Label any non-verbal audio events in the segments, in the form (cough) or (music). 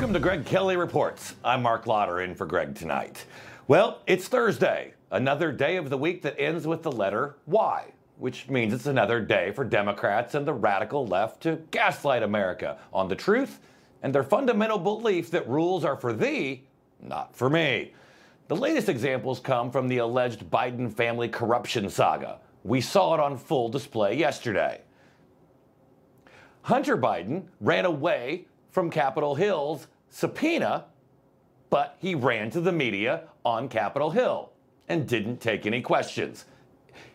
Welcome to Greg Kelly Reports. I'm Mark Lotter in for Greg tonight. Well, it's Thursday, another day of the week that ends with the letter Y, which means it's another day for Democrats and the radical left to gaslight America on the truth and their fundamental belief that rules are for thee, not for me. The latest examples come from the alleged Biden family corruption saga. We saw it on full display yesterday. Hunter Biden ran away from Capitol Hill's subpoena, but he ran to the media on Capitol Hill and didn't take any questions.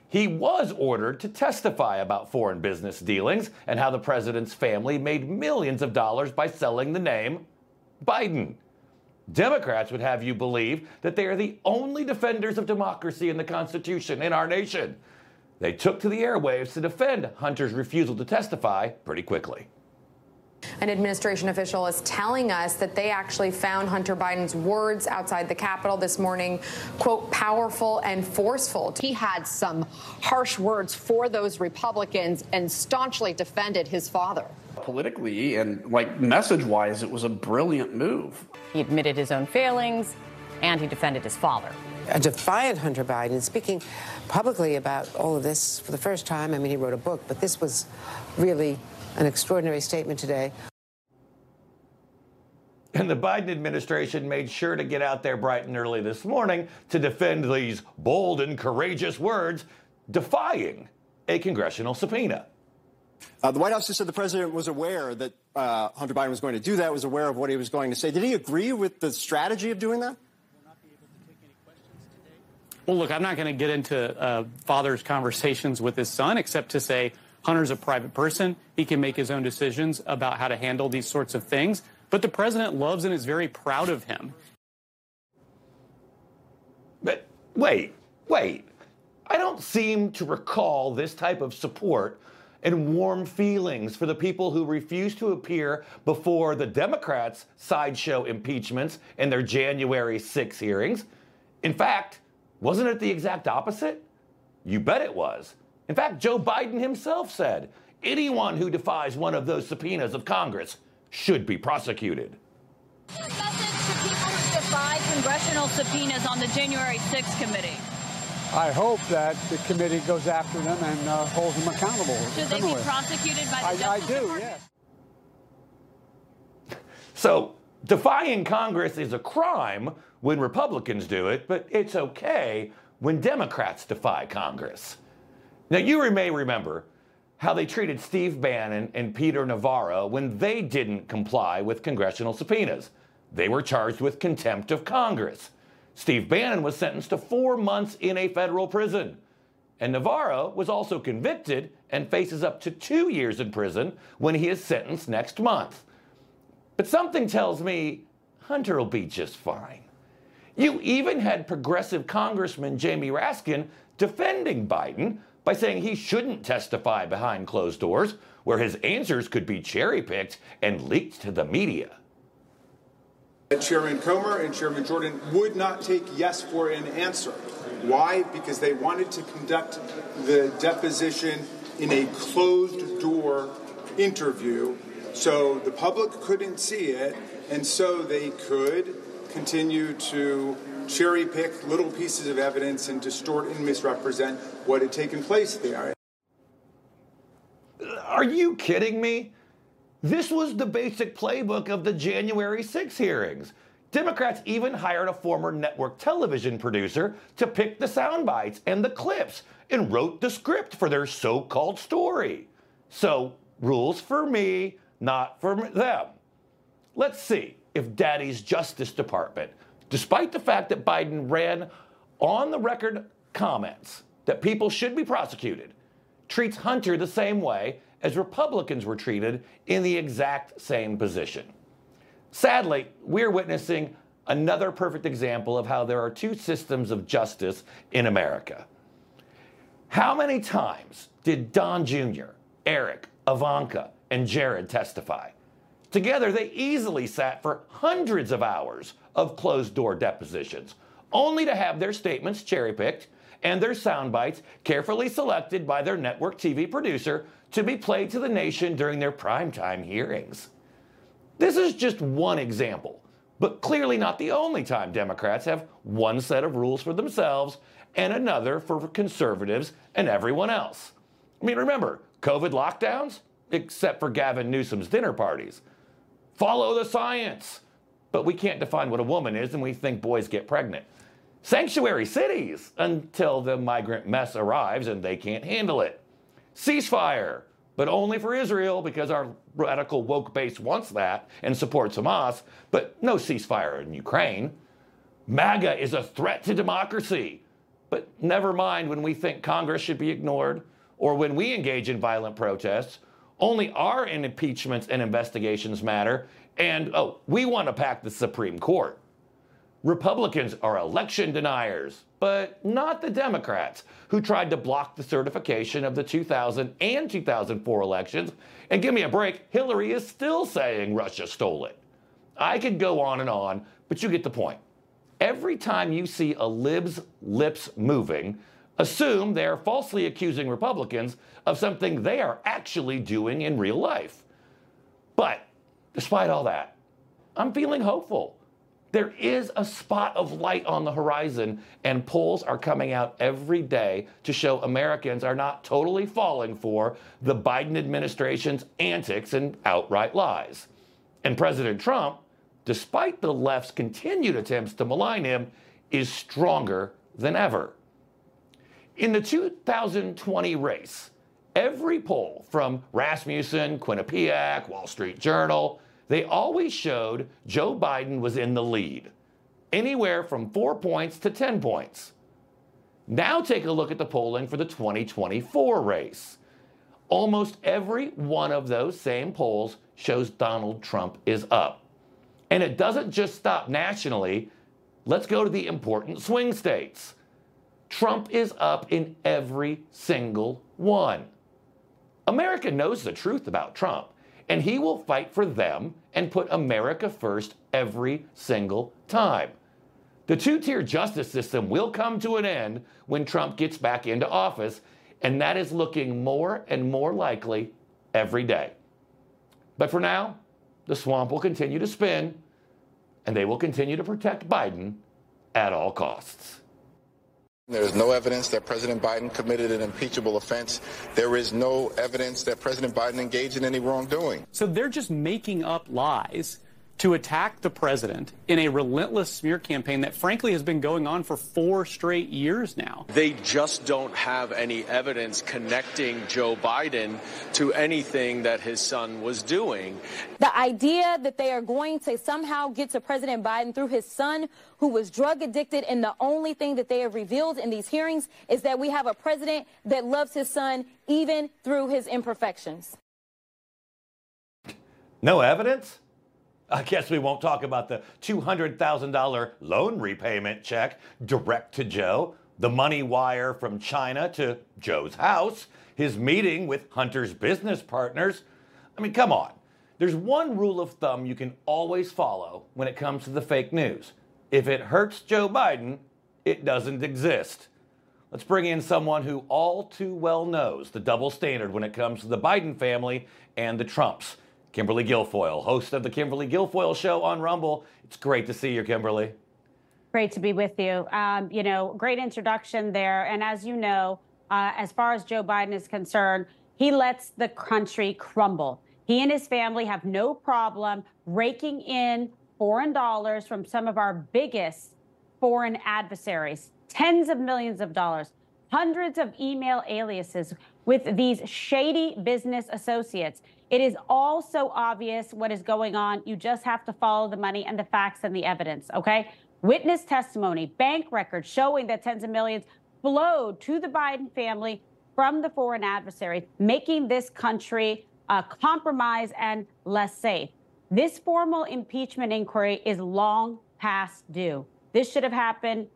He was ordered to testify about foreign business dealings and how the president's family made millions of dollars by selling the name Biden. Democrats would have you believe that they are the only defenders of democracy and the Constitution in our nation. They took to the airwaves to defend Hunter's refusal to testify pretty quickly. An administration official is telling us that they actually found Hunter Biden's words outside the Capitol this morning, quote, powerful and forceful. He had some harsh words for those Republicans and staunchly defended his father. Politically and like message wise, it was a brilliant move. He admitted his own failings and he defended his father. Uh, a defiant Hunter Biden speaking publicly about all of this for the first time. I mean, he wrote a book, but this was really an extraordinary statement today. And the Biden administration made sure to get out there bright and early this morning to defend these bold and courageous words, defying a congressional subpoena. Uh, the White House just said the president was aware that uh, Hunter Biden was going to do that, was aware of what he was going to say. Did he agree with the strategy of doing that? Well, look, I'm not going to get into uh, father's conversations with his son, except to say Hunter's a private person. He can make his own decisions about how to handle these sorts of things. But the president loves and is very proud of him. But wait, wait. I don't seem to recall this type of support and warm feelings for the people who refuse to appear before the Democrats' sideshow impeachments and their January 6 hearings. In fact, wasn't it the exact opposite? You bet it was. In fact, Joe Biden himself said anyone who defies one of those subpoenas of Congress should be prosecuted. Message to people who defy congressional subpoenas on the January 6th committee. I hope that the committee goes after them and uh, holds them accountable. Should they be prosecuted by the I, I Justice do, Department? yes. So, defying Congress is a crime when Republicans do it, but it's okay when Democrats defy Congress. Now, you may remember how they treated Steve Bannon and Peter Navarro when they didn't comply with congressional subpoenas. They were charged with contempt of Congress. Steve Bannon was sentenced to four months in a federal prison. And Navarro was also convicted and faces up to two years in prison when he is sentenced next month. But something tells me Hunter will be just fine. You even had progressive Congressman Jamie Raskin defending Biden by saying he shouldn't testify behind closed doors, where his answers could be cherry picked and leaked to the media. Chairman Comer and Chairman Jordan would not take yes for an answer. Why? Because they wanted to conduct the deposition in a closed door interview so the public couldn't see it, and so they could continue to cherry pick little pieces of evidence and distort and misrepresent what had taken place there. Are you kidding me? This was the basic playbook of the January 6 hearings. Democrats even hired a former network television producer to pick the sound bites and the clips and wrote the script for their so called story. So, rules for me, not for them. Let's see if Daddy's Justice Department, despite the fact that Biden ran on the record comments that people should be prosecuted, treats Hunter the same way as Republicans were treated in the exact same position. Sadly, we're witnessing another perfect example of how there are two systems of justice in America. How many times did Don Jr., Eric, Ivanka, and Jared testify? Together, they easily sat for hundreds of hours of closed door depositions, only to have their statements cherry picked and their sound bites carefully selected by their network TV producer to be played to the nation during their primetime hearings. This is just one example, but clearly not the only time Democrats have one set of rules for themselves and another for conservatives and everyone else. I mean, remember, COVID lockdowns, except for Gavin Newsom's dinner parties. Follow the science. But we can't define what a woman is, and we think boys get pregnant. Sanctuary cities until the migrant mess arrives and they can't handle it. Ceasefire, but only for Israel because our radical woke base wants that and supports Hamas, but no ceasefire in Ukraine. MAGA is a threat to democracy, but never mind when we think Congress should be ignored or when we engage in violent protests. Only our impeachments and investigations matter, and oh, we want to pack the Supreme Court. Republicans are election deniers, but not the Democrats, who tried to block the certification of the 2000 and 2004 elections. And give me a break, Hillary is still saying Russia stole it. I could go on and on, but you get the point. Every time you see a lib's lips moving, assume they're falsely accusing Republicans of something they are actually doing in real life. But despite all that, I'm feeling hopeful. There is a spot of light on the horizon, and polls are coming out every day to show Americans are not totally falling for the Biden administration's antics and outright lies. And President Trump, despite the left's continued attempts to malign him, is stronger than ever. In the 2020 race, every poll from Rasmussen, Quinnipiac, Wall Street Journal, they always showed Joe Biden was in the lead, anywhere from four points to 10 points. Now take a look at the polling for the 2024 race. Almost every one of those same polls shows Donald Trump is up. And it doesn't just stop nationally. Let's go to the important swing states. Trump is up in every single one. America knows the truth about Trump and he will fight for them and put America first every single time. The two tier justice system will come to an end when Trump gets back into office, and that is looking more and more likely every day. But for now, the swamp will continue to spin, and they will continue to protect Biden at all costs. There is no evidence that President Biden committed an impeachable offense. There is no evidence that President Biden engaged in any wrongdoing. So they're just making up lies to attack the president in a relentless smear campaign that frankly has been going on for four straight years now. They just don't have any evidence connecting Joe Biden to anything that his son was doing. The idea that they are going to somehow get to President Biden through his son, who was drug addicted, and the only thing that they have revealed in these hearings is that we have a president that loves his son even through his imperfections. No evidence? I guess we won't talk about the $200,000 loan repayment check direct to Joe, the money wire from China to Joe's house, his meeting with Hunter's business partners. I mean, come on. There's one rule of thumb you can always follow when it comes to the fake news. If it hurts Joe Biden, it doesn't exist. Let's bring in someone who all too well knows the double standard when it comes to the Biden family and the Trumps. Kimberly Guilfoyle, host of the Kimberly Guilfoyle Show on Rumble. It's great to see you, Kimberly. Great to be with you. Um, you know, great introduction there. And as you know, uh, as far as Joe Biden is concerned, he lets the country crumble. He and his family have no problem raking in foreign dollars from some of our biggest foreign adversaries, tens of millions of dollars, hundreds of email aliases with these shady business associates. It is all so obvious what is going on. You just have to follow the money and the facts and the evidence, okay? Witness testimony, bank records showing that tens of millions flowed to the Biden family from the foreign adversary, making this country a compromise and less safe. This formal impeachment inquiry is long past due. This should have happened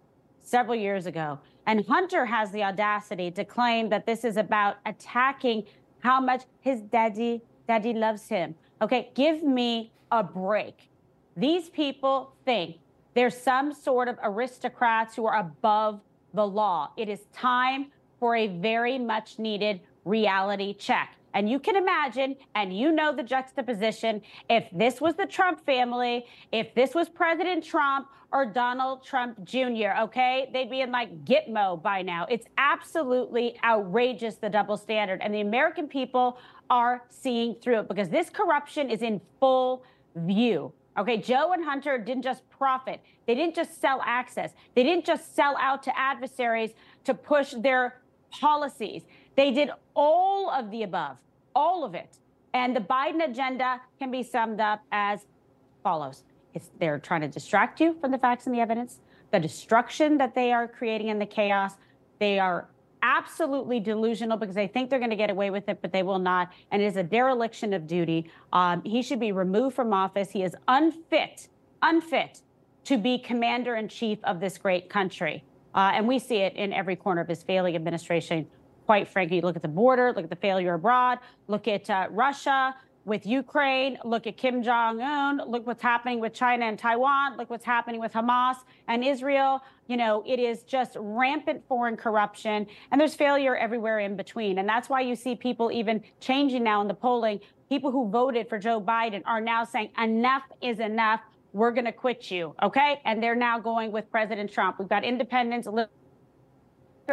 several years ago. And Hunter has the audacity to claim that this is about attacking how much his daddy daddy loves him. Okay, give me a break. These people think there's some sort of aristocrats who are above the law. It is time for a very much needed reality check. And you can imagine, and you know the juxtaposition, if this was the Trump family, if this was President Trump or Donald Trump Jr., okay, they'd be in like Gitmo by now. It's absolutely outrageous, the double standard. And the American people are seeing through it because this corruption is in full view. Okay, Joe and Hunter didn't just profit. They didn't just sell access. They didn't just sell out to adversaries to push their policies. They did all of the above, all of it. And the Biden agenda can be summed up as follows. It's they're trying to distract you from the facts and the evidence, the destruction that they are creating and the chaos. They are absolutely delusional because they think they're going to get away with it, but they will not. And it is a dereliction of duty. Um, he should be removed from office. He is unfit, unfit to be commander in chief of this great country. Uh, and we see it in every corner of his failing administration. Quite frankly, look at the border, look at the failure abroad, look at uh, Russia, with Ukraine. Look at Kim Jong un. Look what's happening with China and Taiwan. Look what's happening with Hamas and Israel. You know, it is just rampant foreign corruption, and there's failure everywhere in between. And that's why you see people even changing now in the polling. People who voted for Joe Biden are now saying, enough is enough. We're going to quit you. Okay. And they're now going with President Trump. We've got independents,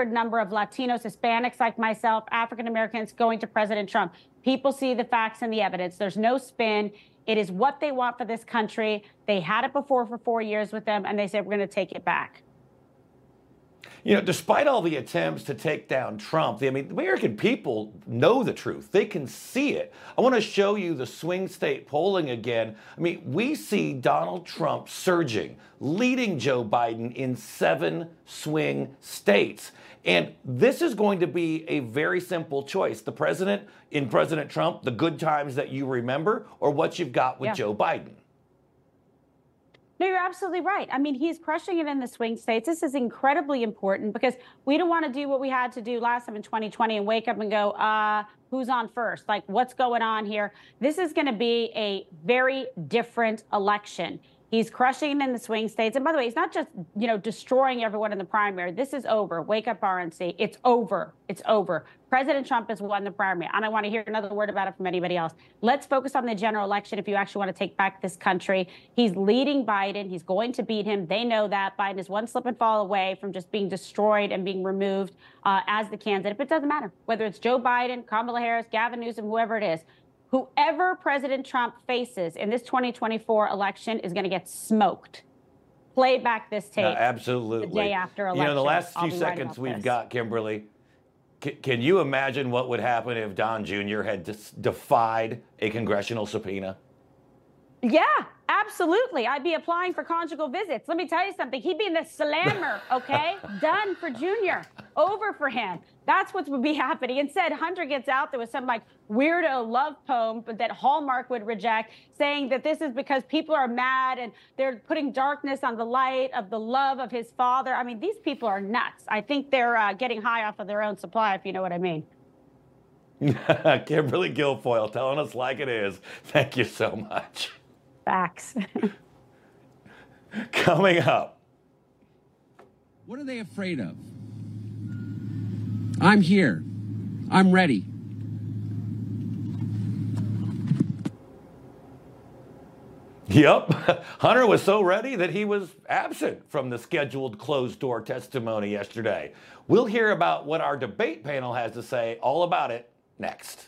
number of Latinos, Hispanics like myself, African Americans going to President Trump. People see the facts and the evidence. There's no spin. It is what they want for this country. They had it before for four years with them, and they said, we're going to take it back. You know, despite all the attempts to take down Trump, I mean, the American people know the truth. They can see it. I want to show you the swing state polling again. I mean, we see Donald Trump surging, leading Joe Biden in seven swing states. And this is going to be a very simple choice. The president in President Trump, the good times that you remember, or what you've got with yeah. Joe Biden. No, you're absolutely right. I mean, he's crushing it in the swing states. This is incredibly important because we don't want to do what we had to do last time in 2020 and wake up and go, uh, who's on first? Like, what's going on here? This is going to be a very different election. He's crushing in the swing states. And by the way, he's not just, you know, destroying everyone in the primary. This is over. Wake up, RNC. It's over. It's over. President Trump has won the primary. I don't want to hear another word about it from anybody else. Let's focus on the general election if you actually want to take back this country. He's leading Biden. He's going to beat him. They know that. Biden is one slip and fall away from just being destroyed and being removed uh, as the candidate. But it doesn't matter whether it's Joe Biden, Kamala Harris, Gavin Newsom, whoever it is whoever President Trump faces in this 2024 election is going to get smoked. Play back this tape. absolutely. The day after election. You know, the last few seconds we've this. got, Kimberly, c- can you imagine what would happen if Don Jr. had defied a congressional subpoena? Yeah, absolutely. I'd be applying for conjugal visits. Let me tell you something. He'd be in the slammer, okay? (laughs) Done for Junior. Over for him. That's what would be happening. Instead, Hunter gets out there with some like weirdo love poem that Hallmark would reject, saying that this is because people are mad and they're putting darkness on the light of the love of his father. I mean, these people are nuts. I think they're uh, getting high off of their own supply, if you know what I mean. (laughs) Kimberly Guilfoyle telling us like it is. Thank you so much. Facts. (laughs) Coming up. What are they afraid of? I'm here. I'm ready. Yep. (laughs) Hunter was so ready that he was absent from the scheduled closed door testimony yesterday. We'll hear about what our debate panel has to say all about it next.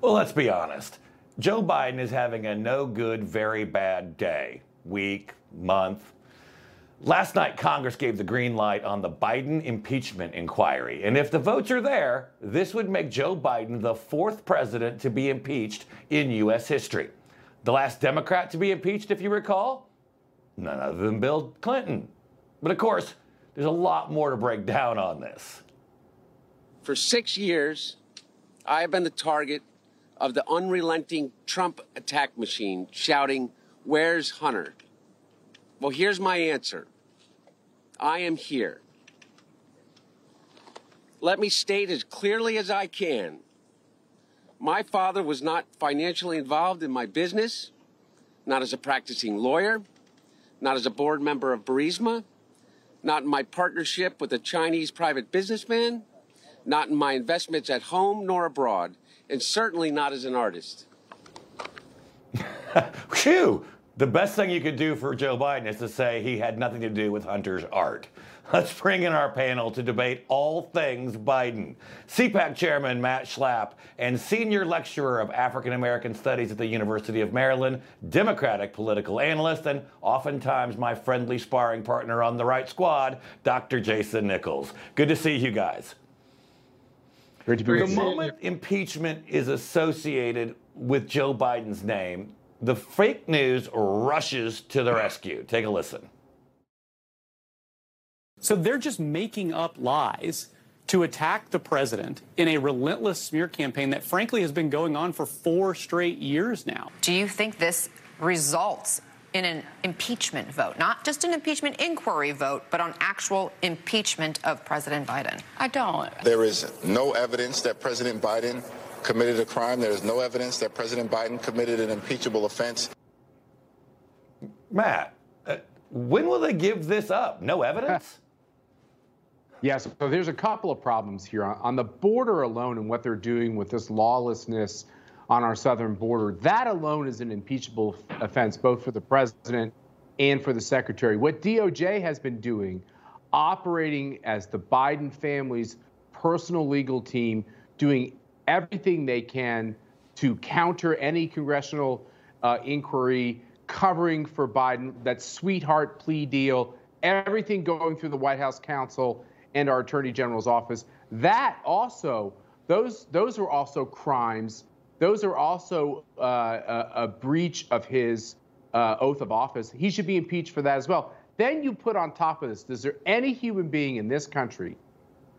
Well, let's be honest. Joe Biden is having a no good, very bad day, week, month. Last night, Congress gave the green light on the Biden impeachment inquiry. And if the votes are there, this would make Joe Biden the fourth president to be impeached in U.S. history. The last Democrat to be impeached, if you recall, none other than Bill Clinton. But of course, there's a lot more to break down on this. For six years, I have been the target of the unrelenting Trump attack machine shouting, Where's Hunter? Well, here's my answer I am here. Let me state as clearly as I can my father was not financially involved in my business, not as a practicing lawyer, not as a board member of Burisma, not in my partnership with a Chinese private businessman, not in my investments at home nor abroad, and certainly not as an artist. (laughs) Phew! The best thing you could do for Joe Biden is to say he had nothing to do with Hunter's art. (laughs) Let's bring in our panel to debate all things Biden. CPAC Chairman Matt Schlapp and Senior Lecturer of African American Studies at the University of Maryland, Democratic political analyst, and oftentimes my friendly sparring partner on the right squad, Dr. Jason Nichols. Good to see you guys. Great to be The moment impeachment is associated with Joe Biden's name, the fake news rushes to the rescue. Take a listen. So they're just making up lies to attack the president in a relentless smear campaign that, frankly, has been going on for four straight years now. Do you think this results in an impeachment vote? Not just an impeachment inquiry vote, but on actual impeachment of President Biden? I don't. There is no evidence that President Biden committed a crime. There is no evidence that President Biden committed an impeachable offense. Matt, uh, when will they give this up? No evidence? (laughs) Yes, so there's a couple of problems here. On the border alone and what they're doing with this lawlessness on our southern border, that alone is an impeachable offense, both for the president and for the secretary. What DOJ has been doing, operating as the Biden family's personal legal team, doing everything they can to counter any congressional uh, inquiry, covering for Biden, that sweetheart plea deal, everything going through the White House counsel and our Attorney General's office. That also, those those are also crimes. Those are also uh, a, a, breach of his uh, oath of office. He should be impeached for that as well. Then you put on top of this, is there any human being in this country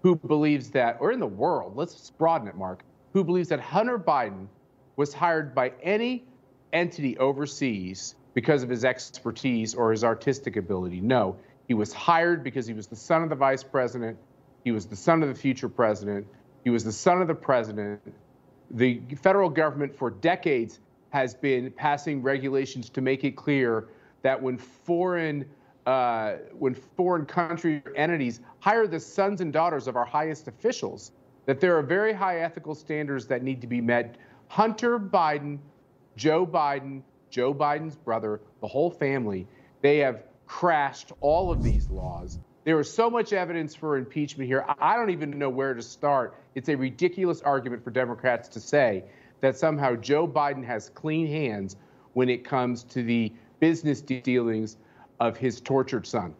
who believes that, or in the world, let's broaden it, Mark, who believes that Hunter Biden was hired by any entity overseas because of his expertise or his artistic ability? No. He was hired because he was the son of the vice president. He was the son of the future president. He was the son of the president. The federal government for decades has been passing regulations to make it clear that when foreign uh, when foreign country entities hire the sons and daughters of our highest officials, that there are very high ethical standards that need to be met. Hunter Biden, Joe Biden, Joe Biden's brother, the whole family, they have crashed all of these laws. There is so much evidence for impeachment here. I don't even know where to start. It's a ridiculous argument for Democrats to say that somehow Joe Biden has clean hands when it comes to the business dealings of his tortured son.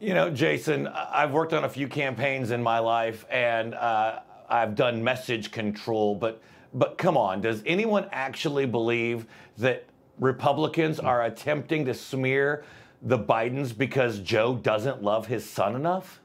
You know, Jason, I've worked on a few campaigns in my life, and uh, I've done message control. But, but come on, does anyone actually believe that Republicans are attempting to smear the Bidens because Joe doesn't love his son enough?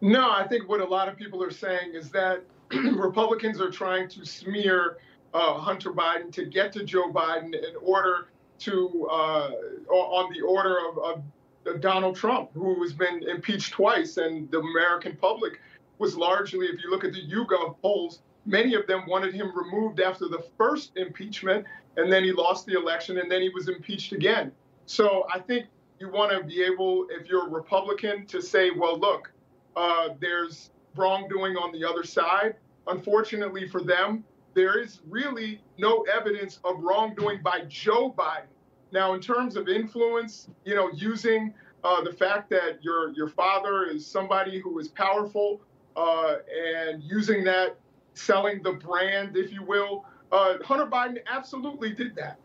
No, I think what a lot of people are saying is that (clears throat) Republicans are trying to smear uh, Hunter Biden to get to Joe Biden in order to, uh, on the order of, of Donald Trump, who has been impeached twice, and the American public was largely, if you look at the YouGov polls, many of them wanted him removed after the first impeachment, and then he lost the election, and then he was impeached again. So I think you want to be able, if you're a Republican, to say, well, look, uh, there's wrongdoing on the other side. Unfortunately for them, there is really no evidence of wrongdoing by Joe Biden. Now, in terms of influence, you know, using uh, the fact that your your father is somebody who is powerful uh, and using that, selling the brand, if you will, uh, Hunter Biden absolutely did that.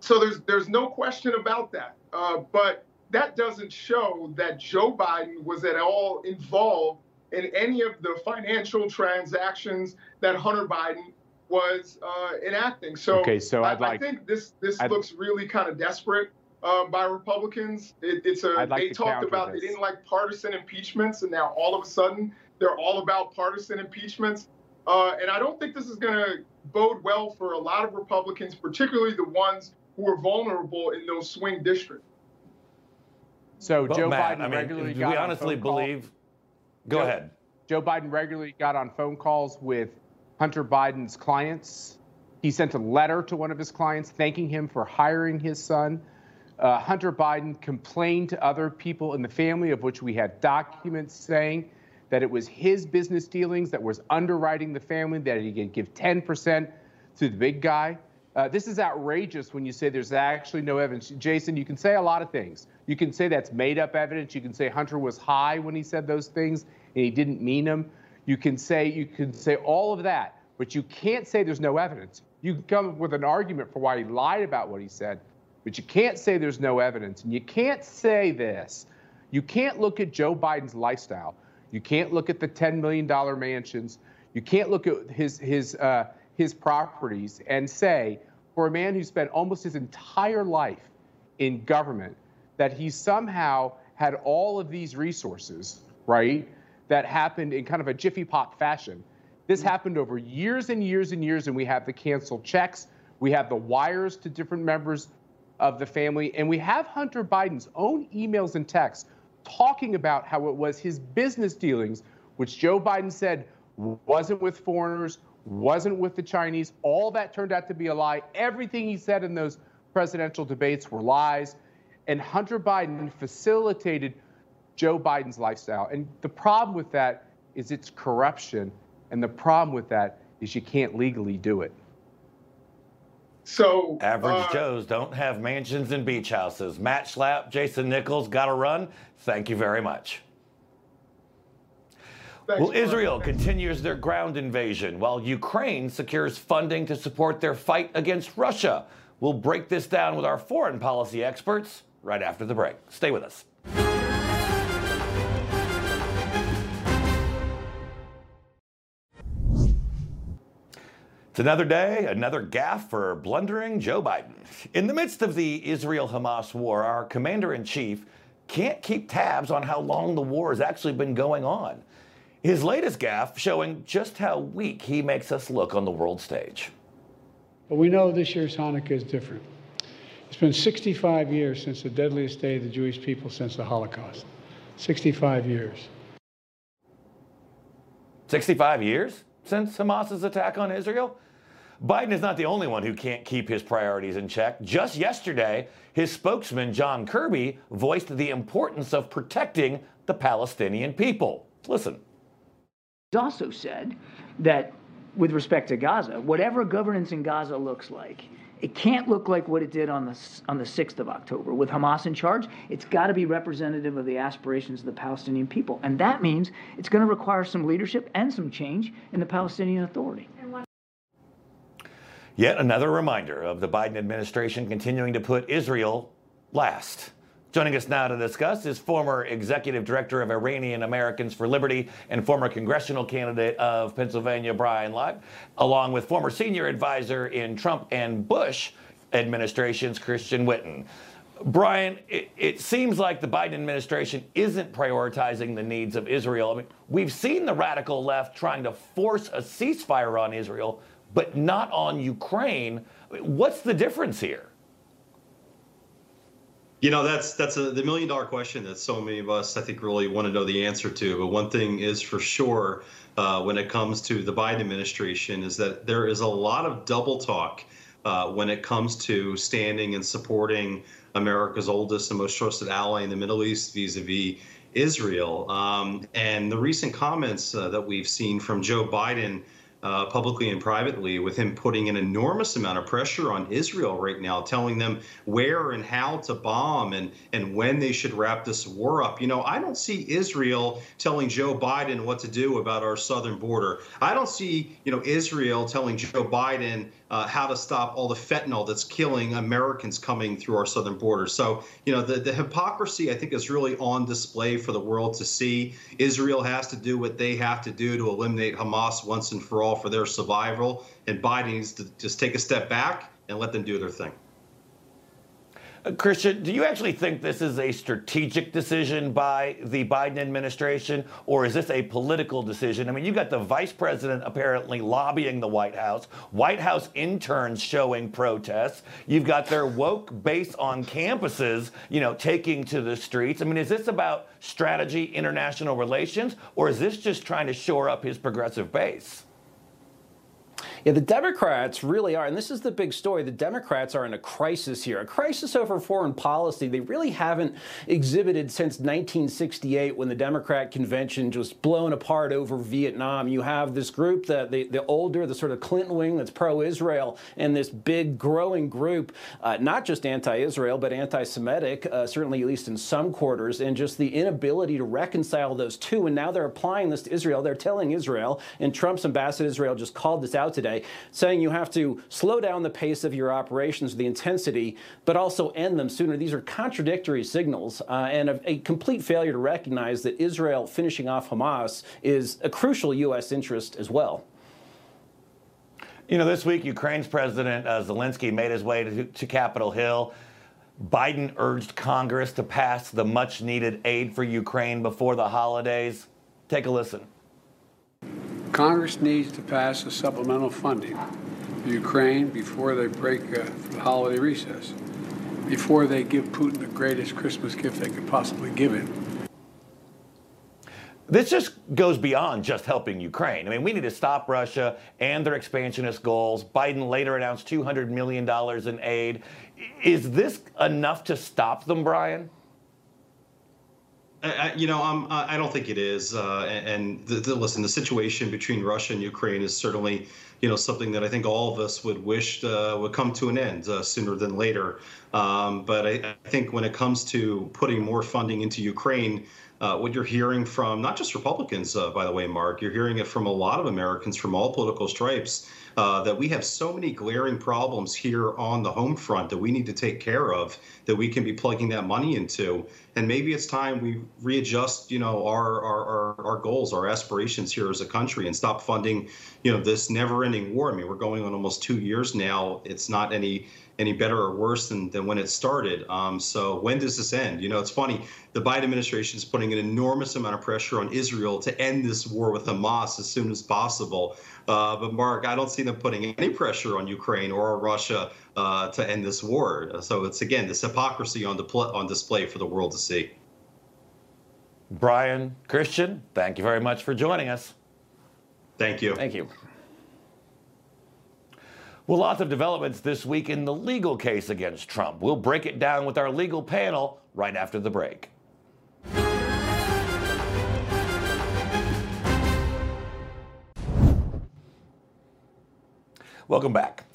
So there's there's no question about that. Uh, but that doesn't show that Joe Biden was at all involved in any of the financial transactions that Hunter Biden was uh, enacting. So, okay, so I'd like, I think this this I'd, looks really kind of desperate uh, by Republicans. It, it's a like they talked about this. they didn't like partisan impeachments, and now all of a sudden they're all about partisan impeachments. Uh, and I don't think this is going to bode well for a lot of Republicans, particularly the ones who are vulnerable in those swing districts. So Well, Joe Matt, Biden I mean, regularly do got we on honestly phone call- believe? Go Joe- ahead. Joe Biden regularly got on phone calls with Hunter Biden's clients. He sent a letter to one of his clients thanking him for hiring his son. Uh, Hunter Biden complained to other people in the family, of which we had documents saying that it was his business dealings that was underwriting the family, that he could give 10% to the big guy. Uh, this is outrageous when you say there's actually no evidence. Jason, you can say a lot of things. You can say that's made up evidence. You can say Hunter was high when he said those things and he didn't mean them. You can say you can say all of that, but you can't say there's no evidence. You can come up with an argument for why he lied about what he said, but you can't say there's no evidence. And you can't say this. You can't look at Joe Biden's lifestyle. You can't look at the $10 million mansions. You can't look at his his uh, his properties and say, for a man who spent almost his entire life in government, that he somehow had all of these resources, right? That happened in kind of a jiffy pop fashion. This mm-hmm. happened over years and years and years, and we have the canceled checks, we have the wires to different members of the family, and we have Hunter Biden's own emails and texts talking about how it was his business dealings, which Joe Biden said wasn't with foreigners, wasn't with the Chinese. All that turned out to be a lie. Everything he said in those presidential debates were lies. And Hunter Biden facilitated Joe Biden's lifestyle. And the problem with that is it's corruption. And the problem with that is you can't legally do it. So average uh, Joes don't have mansions and beach houses. Matt Schlapp, Jason Nichols, got to run. Thank you very much. Thanks, well, Israel continues their ground invasion while Ukraine secures funding to support their fight against Russia. We'll break this down with our foreign policy experts right after the break. Stay with us. It's another day, another gaffe for blundering Joe Biden. In the midst of the Israel Hamas war, our commander in chief can't keep tabs on how long the war has actually been going on. His latest gaffe showing just how weak he makes us look on the world stage. But we know this year's Hanukkah is different. It's been 65 years since the deadliest day of the Jewish people since the Holocaust. 65 years. 65 years since Hamas's attack on Israel? Biden is not the only one who can't keep his priorities in check. Just yesterday, his spokesman, John Kirby, voiced the importance of protecting the Palestinian people. Listen. He also said that with respect to Gaza, whatever governance in Gaza looks like, it can't look like what it did on the on the 6th of October with Hamas in charge. It's got to be representative of the aspirations of the Palestinian people, and that means it's going to require some leadership and some change in the Palestinian Authority. Yet another reminder of the Biden administration continuing to put Israel last. Joining us now to discuss is former executive director of Iranian Americans for Liberty and former congressional candidate of Pennsylvania, Brian Lott, along with former senior advisor in Trump and Bush administrations, Christian Whiton. Brian, it, it, seems like the Biden administration isn't prioritizing the needs of Israel. I mean, we've seen the radical left trying to force a ceasefire on Israel, but not on Ukraine. What's the difference here? You know, that's that's a, the million dollar question that so many of us, I think, really want to know the answer to. But one thing is for sure uh, when it comes to the Biden administration is that there is a lot of double talk uh, when it comes to standing and supporting America's oldest and most trusted ally in the Middle East vis a vis Israel. Um, and the recent comments uh, that we've seen from Joe Biden uh, publicly and privately, with him putting an enormous amount of pressure on Israel right now, telling them where and how to bomb and, and when they should wrap this war up. You know, I don't see Israel telling Joe Biden what to do about our southern border. I don't see, you know, Israel telling Joe Biden uh, how to stop all the fentanyl that's killing Americans coming through our southern border. So, you know, the, the hypocrisy, I think, is really on display for the world to see. Israel has to do what they have to do to eliminate Hamas once and for all for their survival. And Biden needs to just take a step back and let them do their thing. Uh, Christian, do you actually think this is a strategic decision by the Biden administration, or is this a political decision? I mean, you've got the vice president apparently lobbying the White House, White House interns showing protests. You've got their woke base on campuses, you know, taking to the streets. I mean, is this about strategy, international relations, or is this just trying to shore up his progressive base? Yeah, the Democrats really are, and this is the big story. The Democrats are in a crisis here, a crisis over foreign policy. They really haven't exhibited since 1968 when the Democrat convention just blown apart over Vietnam. You have this group that the, the older, the sort of Clinton wing that's pro-Israel, and this big growing group, uh, not just anti-Israel but anti-Semitic, uh, certainly at least in some quarters, and just the inability to reconcile those two. And now they're applying this to Israel. They're telling Israel, and Trump's ambassador to Israel just called this out today, saying you have to slow down the pace of your operations, the intensity, but also end them sooner. These are contradictory signals uh, and a, a complete failure to recognize that Israel finishing off Hamas is a crucial U.S. interest as well. You know, this week, Ukraine's President uh, Zelensky made his way to, to Capitol Hill. Biden urged Congress to pass the much needed aid for Ukraine before the holidays. Take a listen. Congress needs to pass a supplemental funding for Ukraine before they break uh, the holiday recess, before they give Putin the greatest Christmas gift they could possibly give him. This just goes beyond just helping Ukraine. I mean, we need to stop Russia and their expansionist goals. Biden later announced $200 million in aid. Is this enough to stop them, Brian? I, you know, I'm, I don't think it is. Uh, and the, the, listen, the situation between Russia and Ukraine is certainly, you know, something that I think all of us would wish uh, would come to an end uh, sooner than later. Um, but I, I, think when it comes to putting more funding into Ukraine, uh, what you're hearing from not just Republicans, uh, by the way, Mark, you're hearing it from a lot of Americans from all political stripes uh, that we have so many glaring problems here on the home front that we need to take care of that we can be plugging that money into. And maybe it's time we readjust, you know, our, our, our, our goals, our aspirations here as a country and stop funding, you know, this never ending war. I mean, we're going on almost two years now. It's not any any better or worse than, than when it started. Um, so when does this end? You know, it's funny. The Biden administration is putting an enormous amount of pressure on Israel to end this war with Hamas as soon as possible. Uh, but Mark, I don't see them putting any pressure on Ukraine or Russia uh, to end this war. So it's again this hypocrisy on, pl- on display for the world to see. Brian Christian, thank you very much for joining us. Thank you. Thank you. Well, lots of developments this week in the legal case against Trump. We'll break it down with our legal panel right after the break. Welcome back.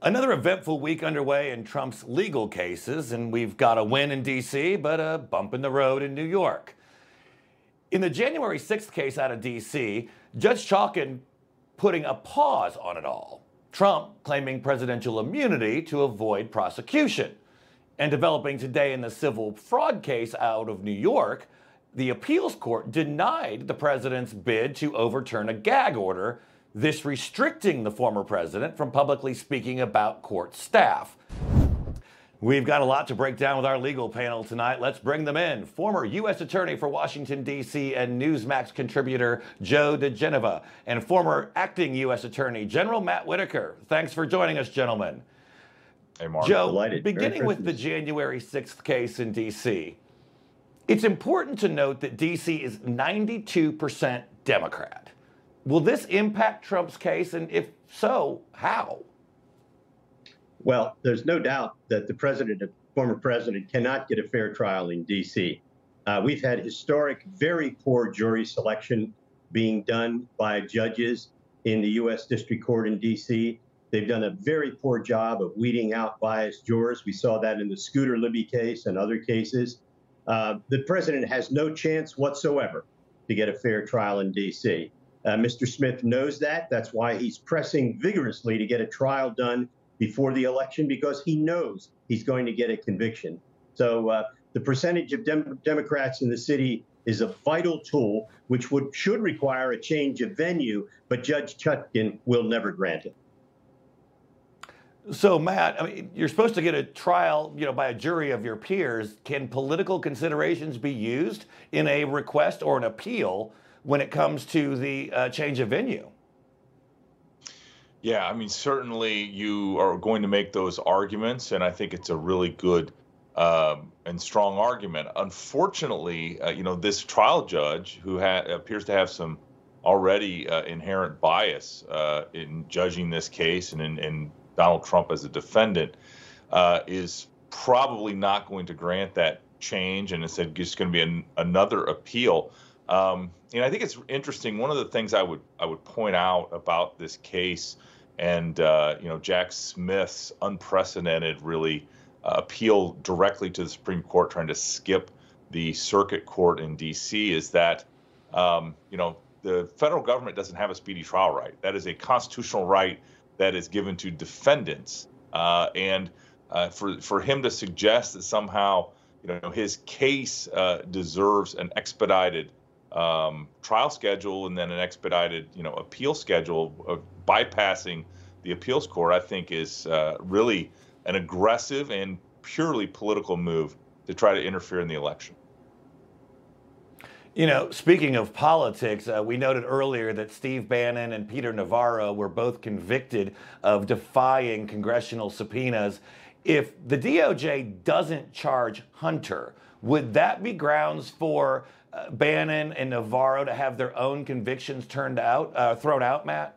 Another eventful week underway in Trump's legal cases, and we've got a win in D.C., but a bump in the road in New York. In the January 6th case out of D.C., Judge Chutkan putting a pause on it all. Trump claiming presidential immunity to avoid prosecution. And developing today in the civil fraud case out of New York, the appeals court denied the president's bid to overturn a gag order, this restricting the former president from publicly speaking about court staff. We've got a lot to break down with our legal panel tonight. Let's bring them in. Former U.S. Attorney for Washington, D.C. and Newsmax contributor Joe diGenova, and former acting U.S. Attorney General Matt Whitaker. Thanks for joining us, gentlemen. Hey, Mark. Joe, Delighted. beginning with the January 6th case in D.C., it's important to note that D.C. is 92% Democrat. Will this impact Trump's case? And if so, how? Well, there's no doubt that the president, former president, cannot get a fair trial in D.C. Uh, we've had historic, very poor jury selection being done by judges in the U.S. District Court in D.C. They've done a very poor job of weeding out biased jurors. We saw that in the Scooter Libby case and other cases. Uh, the president has no chance whatsoever to get a fair trial in D.C. Uh, Mr. Smith knows that. That's why he's pressing vigorously to get a trial done before the election because he knows he's going to get a conviction. So uh, the percentage of Dem- Democrats in the city is a vital tool, which would should require a change of venue, but Judge Chutkan will never grant it. So, Matt, I mean, you're supposed to get a trial, you know, by a jury of your peers. Can political considerations be used in a request or an appeal when it comes to the uh, change of venue? Yeah, I mean, certainly you are going to make those arguments, and I think it's a really good um, and strong argument. Unfortunately, uh, you know, this trial judge who ha- appears to have some already uh, inherent bias uh, in judging this case and in, in Donald Trump as a defendant, uh, is probably not going to grant that change, and instead just going to be an, another appeal. Um, and I think it's interesting. One of the things I would I would point out about this case, and uh, you know Jack Smith's unprecedented really uh, appeal directly to the Supreme Court, trying to skip the circuit court in D.C. is that um, you know the federal government doesn't have a speedy trial right. That is a constitutional right that is given to defendants, uh, and uh, for for him to suggest that somehow you know his case uh, deserves an expedited um, trial schedule and then an expedited you know appeal schedule of bypassing the appeals court, I think is uh, really an aggressive and purely political move to try to interfere in the election. You know, speaking of politics, uh, we noted earlier that Steve Bannon and Peter Navarro were both convicted of defying congressional subpoenas. If the DOJ doesn't charge Hunter, would that be grounds for uh, Bannon and Navarro to have their own convictions turned out, uh, thrown out, Matt?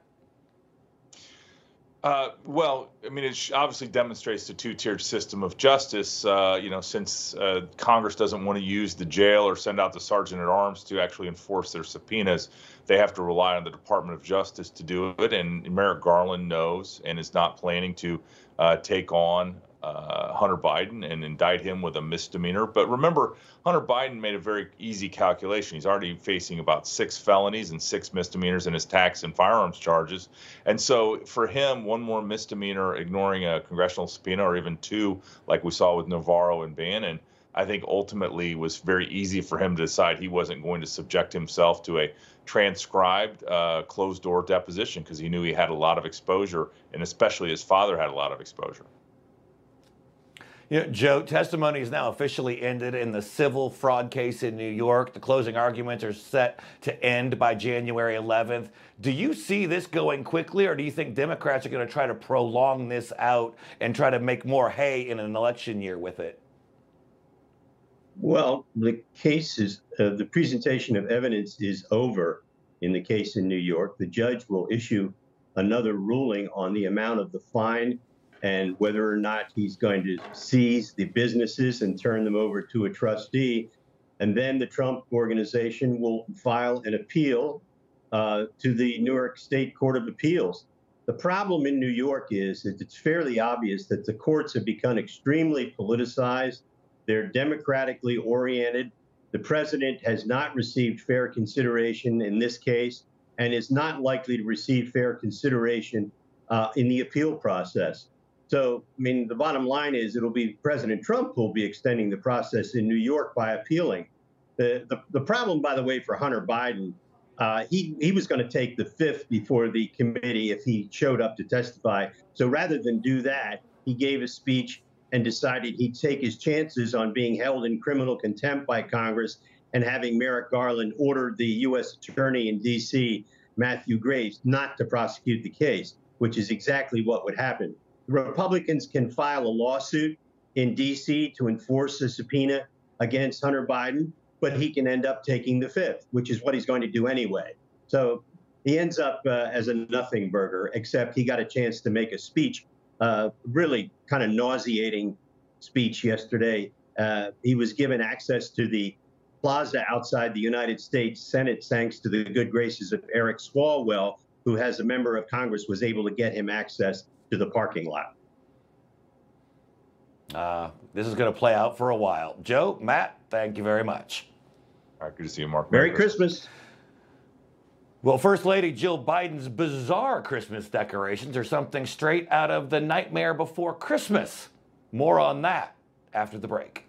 Uh, well, I mean, it obviously demonstrates the two-tiered system of justice. Uh, you know, since uh, Congress doesn't want to use the jail or send out the sergeant at arms to actually enforce their subpoenas, they have to rely on the Department of Justice to do it. And Merrick Garland knows and is not planning to uh, take on uh, Hunter Biden and indict him with a misdemeanor. But remember, Hunter Biden made a very easy calculation. He's already facing about six felonies and six misdemeanors in his tax and firearms charges. And so for him, one more misdemeanor, ignoring a congressional subpoena, or even two, like we saw with Navarro and Bannon, I think ultimately was very easy for him to decide he wasn't going to subject himself to a transcribed uh, closed door deposition because he knew he had a lot of exposure, and especially his father had a lot of exposure. Joe, testimony is now officially ended in the civil fraud case in New York. The closing arguments are set to end by January 11th. Do you see this going quickly, or do you think Democrats are going to try to prolong this out and try to make more hay in an election year with it? Well, the case is, uh, the presentation of evidence is over in the case in New York. The judge will issue another ruling on the amount of the fine and whether or not he's going to seize the businesses and turn them over to a trustee. And then the Trump organization will file an appeal uh, to the New York State Court of Appeals. The problem in New York is that it's fairly obvious that the courts have become extremely politicized. They're democratically oriented. The president has not received fair consideration in this case and is not likely to receive fair consideration uh, in the appeal process. So, I mean, the bottom line is it'll be President Trump who will be extending the process in New York by appealing. The, the, the problem, by the way, for Hunter Biden, uh, he, he was going to take the fifth before the committee if he showed up to testify. So rather than do that, he gave a speech and decided he'd take his chances on being held in criminal contempt by Congress and having Merrick Garland order the U.S. Attorney in D.C., Matthew Graves, not to prosecute the case, which is exactly what would happen. Republicans can file a lawsuit in D.C. to enforce a subpoena against Hunter Biden, but he can end up taking the fifth, which is what he's going to do anyway. So he ends up uh, as a nothing burger, except he got a chance to make a speech, uh, really kind of nauseating speech yesterday. Uh, he was given access to the plaza outside the United States Senate thanks to the good graces of Eric Swalwell, who, as a member of Congress, was able to get him access to the parking lot. Uh, this is going to play out for a while. Joe, Matt, thank you very much. All right, good to see you, Mark. Merry, Merry Christmas. Christmas. Well, First Lady Jill Biden's bizarre Christmas decorations are something straight out of the nightmare before Christmas. More on that after the break.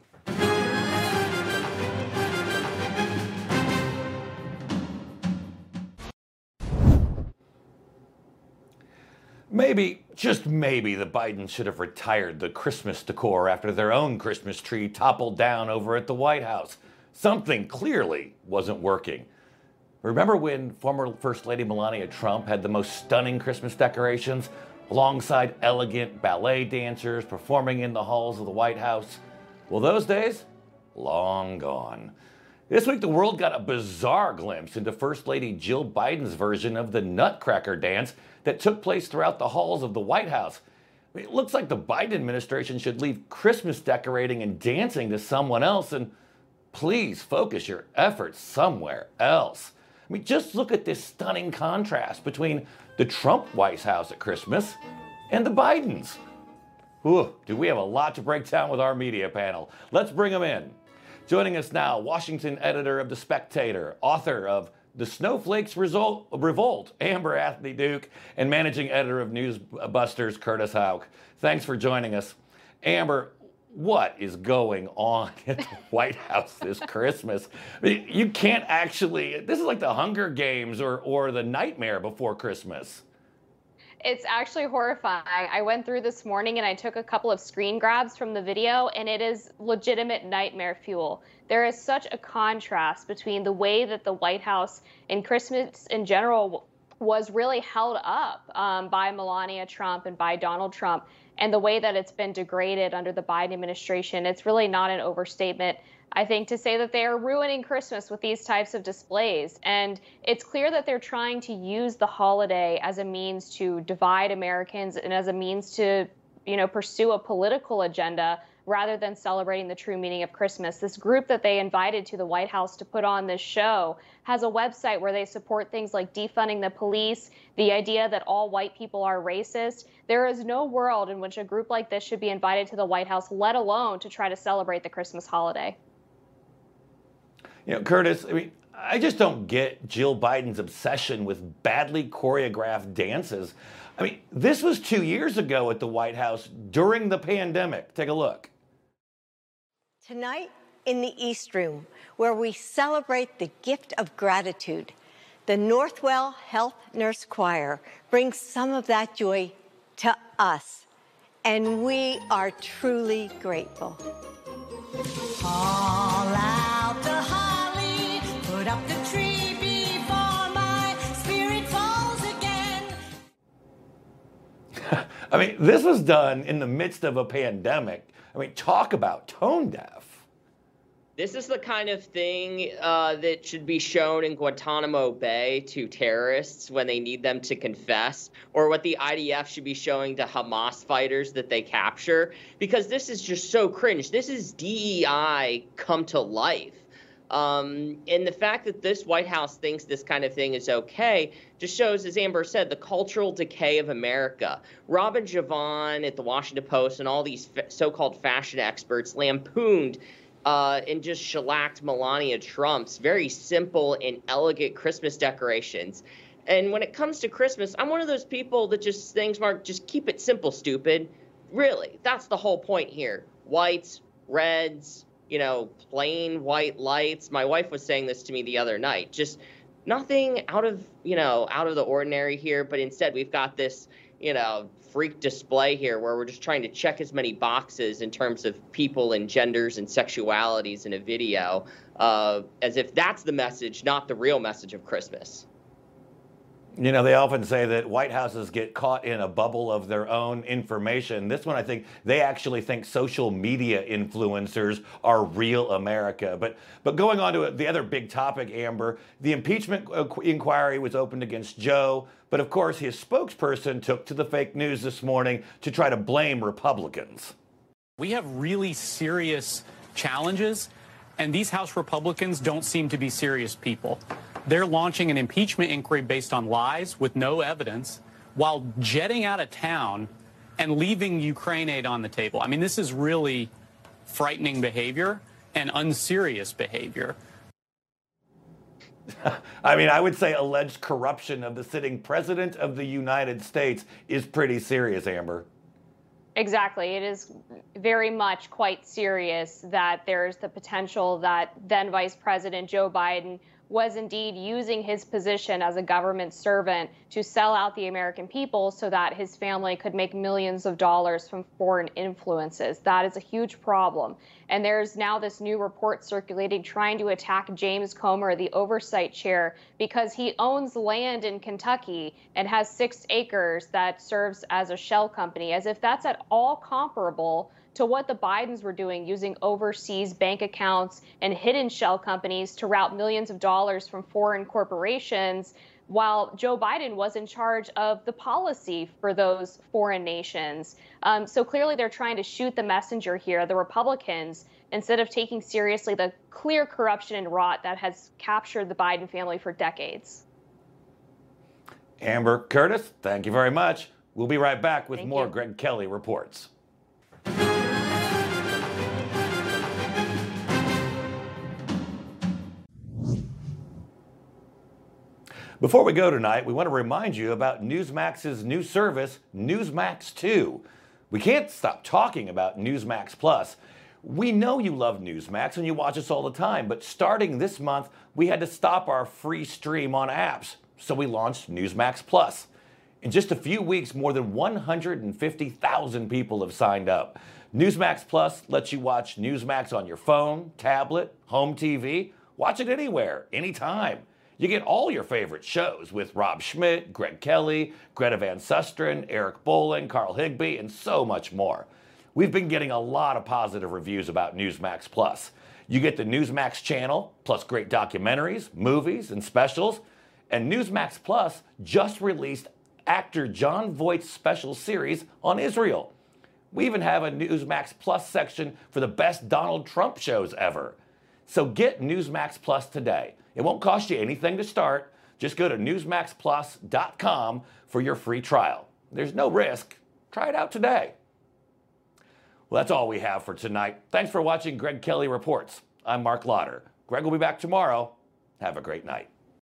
Maybe, just maybe, the Bidens should have retired the Christmas decor after their own Christmas tree toppled down over at the White House. Something clearly wasn't working. Remember when former First Lady Melania Trump had the most stunning Christmas decorations alongside elegant ballet dancers performing in the halls of the White House? Well, those days, long gone. This week, the world got a bizarre glimpse into First Lady Jill Biden's version of the Nutcracker dance that took place throughout the halls of the White House. It looks like the Biden administration should leave Christmas decorating and dancing to someone else and please focus your efforts somewhere else. I mean, just look at this stunning contrast between the Trump White House at Christmas and the Bidens. Ooh, do we have a lot to break down with our media panel? Let's bring them in. Joining us now, Washington editor of The Spectator, author of The Snowflakes Result, Revolt, Amber Athey Duke, and managing editor of Newsbusters, Curtis Houck. Thanks for joining us. Amber, what is going on (laughs) at the White House this Christmas? You can't actually, this is like the Hunger Games or, or the Nightmare Before Christmas. It's actually horrifying. I went through this morning and I took a couple of screen grabs from the video, and it is legitimate nightmare fuel. There is such a contrast between the way that the White House and Christmas in general was really held up um, by Melania Trump and by Donald Trump, and the way that it's been degraded under the Biden administration. It's really not an overstatement. I think, to say that they are ruining Christmas with these types of displays. And it's clear that they're trying to use the holiday as a means to divide Americans and as a means to, you know, pursue a political agenda rather than celebrating the true meaning of Christmas. This group that they invited to the White House to put on this show has a website where they support things like defunding the police, the idea that all white people are racist. There is no world in which a group like this should be invited to the White House, let alone to try to celebrate the Christmas holiday. You know, Curtis, I mean, I just don't get Jill Biden's obsession with badly choreographed dances. I mean, this was two years ago at the White House during the pandemic. Take a look. Tonight in the East Room, where we celebrate the gift of gratitude, the Northwell Health Nurse Choir brings some of that joy to us, and we are truly grateful. All out the I mean, this was done in the midst of a pandemic. I mean, talk about tone deaf. This is the kind of thing uh, that should be shown in Guantanamo Bay to terrorists when they need them to confess, or what the IDF should be showing to Hamas fighters that they capture, because this is just so cringe. This is DEI come to life. Um, and the fact that this White House thinks this kind of thing is okay just shows, as Amber said, the cultural decay of America. Robin Givhan at the Washington Post and all these so called fashion experts lampooned uh, and just shellacked Melania Trump's very simple and elegant Christmas decorations. And when it comes to Christmas, I'm one of those people that just thinks, Mark, just keep it simple, stupid. Really, that's the whole point here. Whites, reds, you know, plain white lights. My wife was saying this to me the other night. Just nothing out of, you know, out of the ordinary here, but instead we've got this, you know, freak display here where we're just trying to check as many boxes in terms of people and genders and sexualities in a video uh, as if that's the message, not the real message of Christmas. You know, they often say that White Houses get caught in a bubble of their own information. This one, I think, they actually think social media influencers are real America. But, but going on to the other big topic, Amber, the impeachment inquiry was opened against Joe. But of course, his spokesperson took to the fake news this morning to try to blame Republicans. We have really serious challenges, and these House Republicans don't seem to be serious people. They're launching an impeachment inquiry based on lies with no evidence while jetting out of town and leaving Ukraine aid on the table. I mean, this is really frightening behavior and unserious behavior. (laughs) I mean, I would say alleged corruption of the sitting president of the United States is pretty serious, Amber. Exactly. It is very much quite serious that there's the potential that then Vice President Joe Biden was indeed using his position as a government servant to sell out the American people so that his family could make millions of dollars from foreign influences. That is a huge problem. And there's now this new report circulating trying to attack James Comer, the oversight chair, because he owns land in Kentucky and has six acres that serves as a shell company, as if that's at all comparable to what the Bidens were doing using overseas bank accounts and hidden shell companies to route millions of dollars from foreign corporations while Joe Biden was in charge of the policy for those foreign nations. Um, so clearly, they're trying to shoot the messenger here, the Republicans, instead of taking seriously the clear corruption and rot that has captured the Biden family for decades. Amber Curtis, thank you very much. We'll be right back with Thank more you. Greg Kelly reports. Before we go tonight, we want to remind you about Newsmax's new service, Newsmax 2. We can't stop talking about Newsmax Plus. We know you love Newsmax and you watch us all the time, but starting this month, we had to stop our free stream on apps, so we launched Newsmax Plus. In just a few weeks, more than 150,000 people have signed up. Newsmax Plus lets you watch Newsmax on your phone, tablet, home TV. Watch it anywhere, anytime. You get all your favorite shows with Rob Schmitt, Greg Kelly, Greta Van Susteren, Eric Bolling, Carl Higbie, and so much more. We've been getting a lot of positive reviews about Newsmax Plus. You get the Newsmax channel, plus great documentaries, movies, and specials. And Newsmax Plus just released actor Jon Voight's special series on Israel. We even have a Newsmax Plus section for the best Donald Trump shows ever. So get Newsmax Plus today. It won't cost you anything to start. Just go to newsmaxplus.com for your free trial. There's no risk. Try it out today. Well, that's all we have for tonight. Thanks for watching Greg Kelly Reports. I'm Mark Lauder. Greg will be back tomorrow. Have a great night.